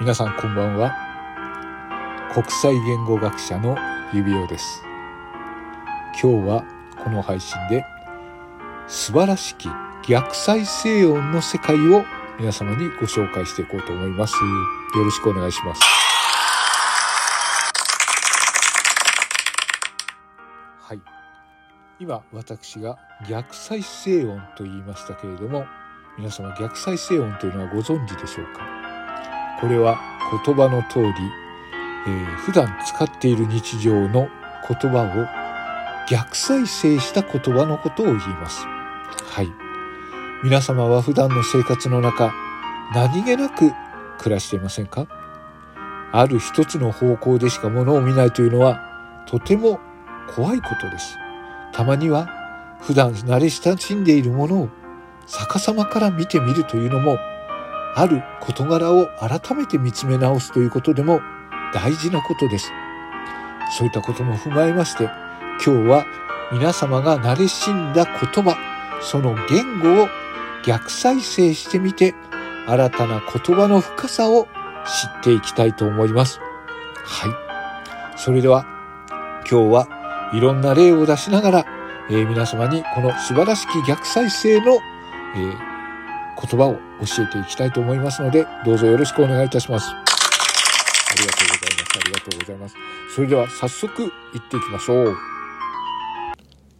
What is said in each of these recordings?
皆さんこんばんは。国際言語学者の指輪です。今日はこの配信で素晴らしき逆再生音の世界を皆様にご紹介していこうと思います。よろしくお願いします。はい。今私が逆再生音と言いましたけれども皆様逆再生音というのはご存知でしょうか？これは言葉の通り、えー、普段使っている日常の言葉を逆再生した言葉のことを言います。はい。皆様は普段の生活の中、何気なく暮らしていませんか？ある一つの方向でしか物を見ないというのは、とても怖いことです。たまには、普段慣れ親しんでいるものを逆さまから見てみるというのも、ある事柄を改めて見つめ直すということでも大事なことです。そういったことも踏まえまして、今日は皆様が慣れ親んだ言葉、その言語を逆再生してみて、新たな言葉の深さを知っていきたいと思います。はい。それでは、今日はいろんな例を出しながら、えー、皆様にこの素晴らしき逆再生の、えー、言葉を教えていきたいと思いますので、どうぞよろしくお願いいたします。ありがとうございます。ありがとうございます。それでは早速行っていきましょう。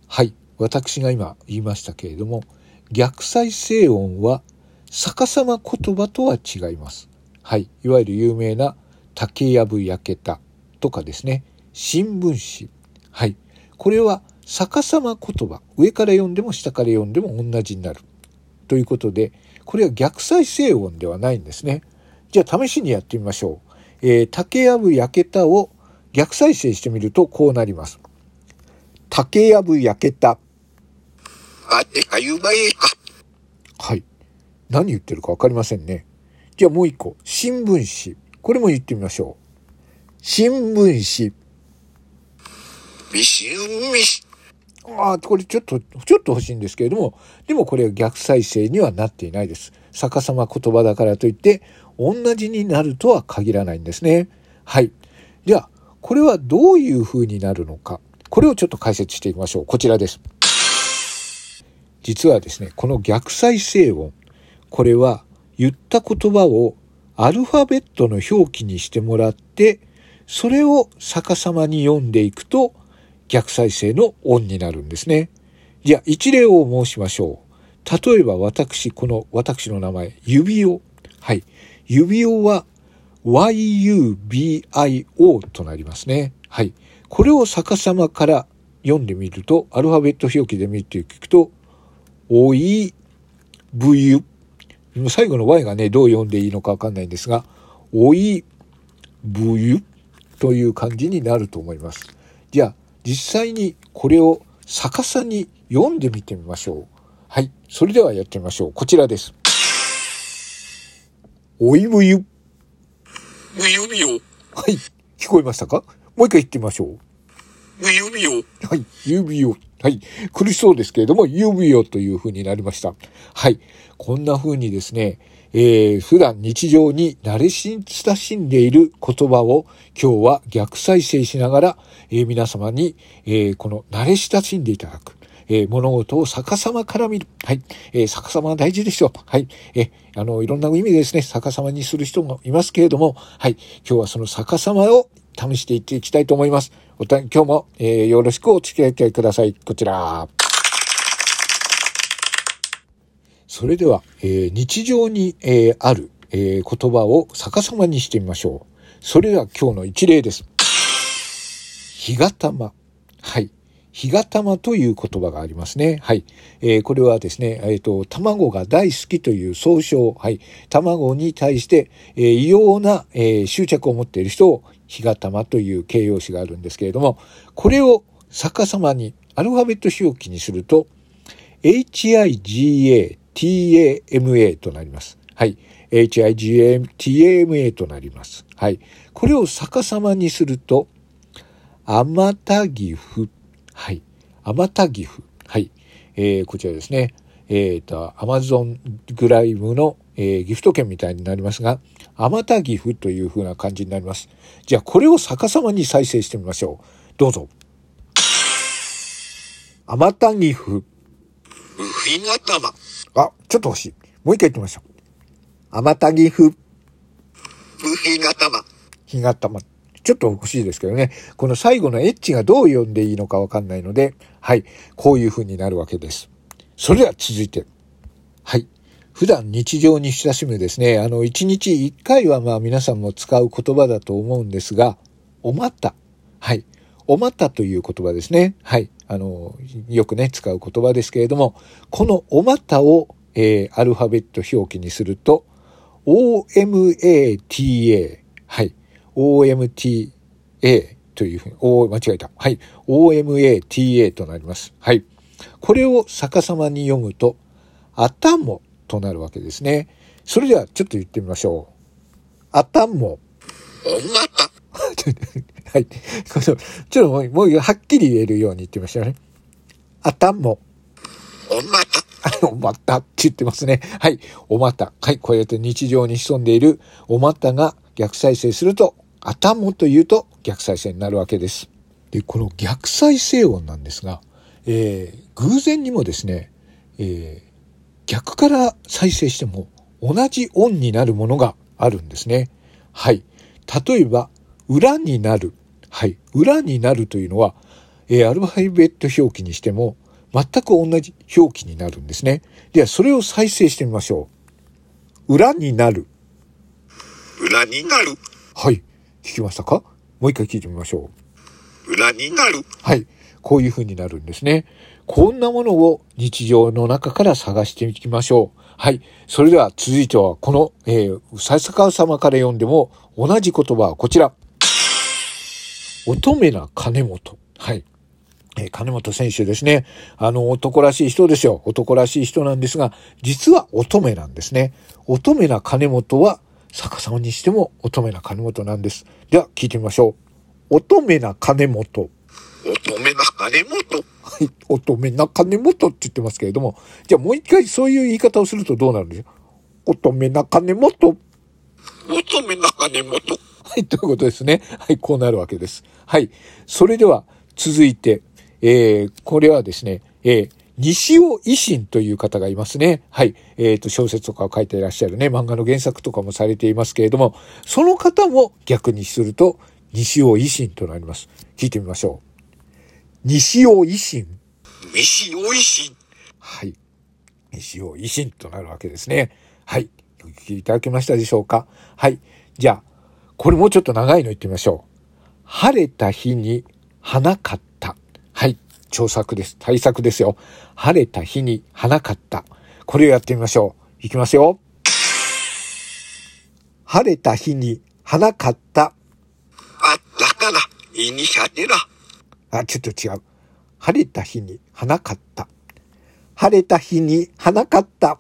はい。私が今言いましたけれども、逆再生音は逆さま言葉とは違います。はい。いわゆる有名な竹やぶ焼けたとかですね、新聞紙。はい。これは逆さま言葉。上から読んでも下から読んでも同じになる。ということで、これは逆再生音ではないんですね。じゃあ試しにやってみましょう。えー、竹やぶ焼けたを逆再生してみるとこうなります。竹やぶ焼けた。はい。何言ってるかわかりませんね。じゃあもう一個。新聞紙。これも言ってみましょう。新聞紙。ミシンミシあ、これちょっと、ちょっと欲しいんですけれども、でもこれは逆再生にはなっていないです。逆さま言葉だからといって、同じになるとは限らないんですね。はい。では、これはどういう風になるのか。これをちょっと解説していきましょう。こちらです。実はですね、この逆再生音、これは言った言葉をアルファベットの表記にしてもらって、それを逆さまに読んでいくと逆再生の音になるんですね。じゃあ一例を申しましょう。例えば私、この私の名前、指輪。はい。指輪は YUBIO となりますね。はい。これを逆さまから読んでみると、アルファベット表記で見て聞くと、おい、ぶゆ。最後の Y がね、どう読んでいいのかわかんないんですが、おい、ぶゆという感じになると思います。じゃあ、実際にこれを逆さに読んでみてみましょう。はい。それではやってみましょう。こちらです。おいぶゆ。指を。はい。聞こえましたか？もう一回言ってみましょう。指を。はい。指を。はい。苦しそうですけれども、指をという風になりました。はい。こんな風にですね、えー、普段日常に慣れ親しんでいる言葉を今日は逆再生しながら、えー、皆様に、えー、この慣れ親しんでいただく。えー、物事を逆さまから見る。はい。えー、逆さまは大事ですよ。はい。えー、あの、いろんな意味でですね、逆さまにする人もいますけれども、はい。今日はその逆さまを試していっていきたいと思います。おた今日も、えー、よろしくお付き合いください。こちら。それでは、えー、日常に、えー、ある、えー、言葉を逆さまにしてみましょう。それでは今日の一例です。日がたま。はい。日がたまという言葉がありますね。はい。えー、これはですね、えっ、ー、と、卵が大好きという総称。はい。卵に対して、えー、異様な、え、執着を持っている人を日がたまという形容詞があるんですけれども、これを逆さまにアルファベット表記にすると、higa TAMA となります。はい。HIGATAMA となります。はい。これを逆さまにすると、アマタギフはい。天田岐阜。はい。えー、こちらですね。えっ、ー、と、アマゾングライブの、えー、ギフト券みたいになりますが、あまたギフという風な感じになります。じゃあ、これを逆さまに再生してみましょう。どうぞ。あまたギフ。ひがたま。あ、ちょっと欲しい。もう一回言ってみましょう。あまたギフ。ひがたま。ひがたま。ちょっと欲しいですけどね。この最後のエッジがどう読んでいいのかわかんないので、はい。こういう風になるわけです。それでは続いて。はい。普段日常に親しむですね、あの、一日一回はまあ皆さんも使う言葉だと思うんですが、おまた。はい。おまたという言葉ですね。はい。あの、よくね、使う言葉ですけれども、このおまたを、えー、アルファベット表記にすると、OMATA。はい。OMTA というふうに、お間違えた。はい。OMATA となります。はい。これを逆さまに読むと、頭となるわけですね。それではちょっと言ってみましょう。頭。おまた。はい。この、ちょっともう、もうはっきり言えるように言ってみましょうね。頭。おまた。おまたって言ってますね。はい。おまた。はい。こうやって日常に潜んでいるおまたが逆再生すると、頭というと逆再生になるわけです。で、この逆再生音なんですが、えー、偶然にもですね、えー、逆から再生しても同じ音になるものがあるんですね。はい。例えば、裏になる。はい。裏になるというのは、えー、アルファベット表記にしても、全く同じ表記になるんですね。では、それを再生してみましょう。裏になる。裏になる。はい。聞きましたか？もう一回聞いてみましょう。裏になる。はい。こういう風になるんですね。こんなものを日常の中から探していきましょう。はい。それでは続いては、この、えー、笹川様から読んでも同じ言葉はこちら。乙女な金本。はい。えー、金本選手ですね。あの、男らしい人ですよ。男らしい人なんですが、実は乙女なんですね。乙女な金本は、逆さまにしても乙女な金本なんです。では、聞いてみましょう。乙女な金本。乙女な金本はい、乙女な金本って言ってますけれども、じゃあもう一回そういう言い方をするとどうなるんでしょう？乙女な金本。乙女な金本。はい、ということですね。はい、こうなるわけです。はい。それでは、続いて、えー、これはですね、えー、西尾維新という方がいますね。はい。えっ、ー、と、小説とかを書いていらっしゃるね、漫画の原作とかもされていますけれども、その方も逆にすると、西尾維新となります。聞いてみましょう。西尾維新。西尾維新。はい。西尾維新となるわけですね。はい。お聞きいただけましたでしょうかはい。じゃあ、これもうちょっと長いの言ってみましょう。晴れた日に花かった。はい。調作です。対策ですよ。晴れた日に花かった。これをやってみましょう。いきますよ。晴れた日に花かった。あったかな。いにしゃてら。あ、ちょっと違う。晴れた日に花かった。晴れた日に花かった。あ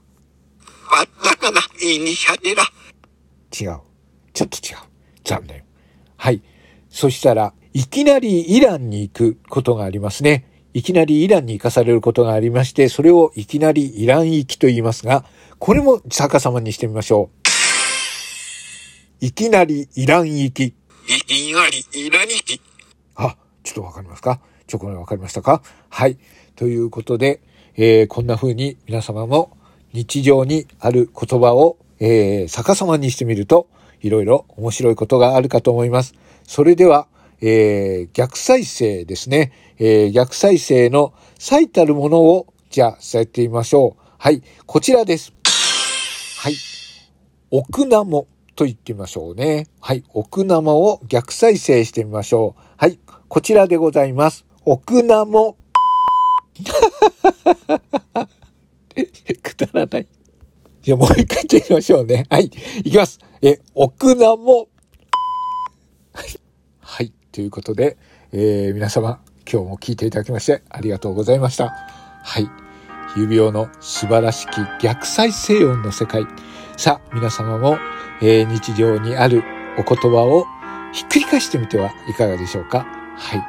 ったかな、いにしゃでら。違う。ちょっと違う。残念。はい。そしたら、いきなりイランに行くことがありますね。いきなりイランに行かされることがありまして、それをいきなりイラン行きと言いますが、これも逆さまにしてみましょう。いきなりイラン行き。いきなりイラン行き。あ、ちょっとわかりますか？ちょ、これわかりましたか？はい。ということで、えー、こんな風に皆様も日常にある言葉を、えー、逆さまにしてみると、いろいろ面白いことがあるかと思います。それでは、えー、逆再生ですね。えー、逆再生の最たるものを、じゃあ、やってみましょう。はい。こちらです。はい。奥名もと言ってみましょうね。はい。奥生を逆再生してみましょう。はい。こちらでございます。奥名も。くだらない。じゃあもう一回言ってみましょうね。はい。いきます。え、奥名も。はい。ということで、えー、皆様、今日も聞いていただきましてありがとうございました。はい。指輪の素晴らしき逆再生音の世界。さあ、皆様も、えー、日常にあるお言葉をひっくり返してみてはいかがでしょうか。はい。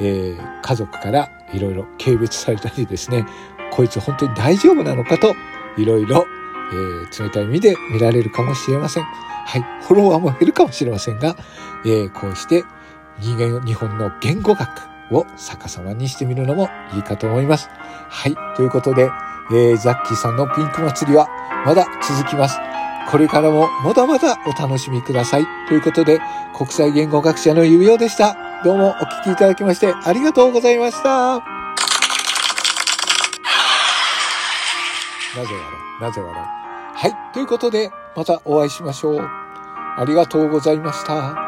えー、家族からいろいろ軽蔑されたりですね、こいつ本当に大丈夫なのかと、いろいろ、えー、冷たい目で見られるかもしれません。はい。フォロワーも減るかもしれませんが、えー、こうして人間、日本の言語学を逆さまにしてみるのもいいかと思います。はい。ということで、えー、ザッキーさんのピンク祭りはまだ続きます。これからもまだまだお楽しみください。ということで、国際言語学者の指輪でした。どうもお聞きいただきましてありがとうございました。なぜ笑うなぜ笑うはい。ということで、またお会いしましょう。ありがとうございました。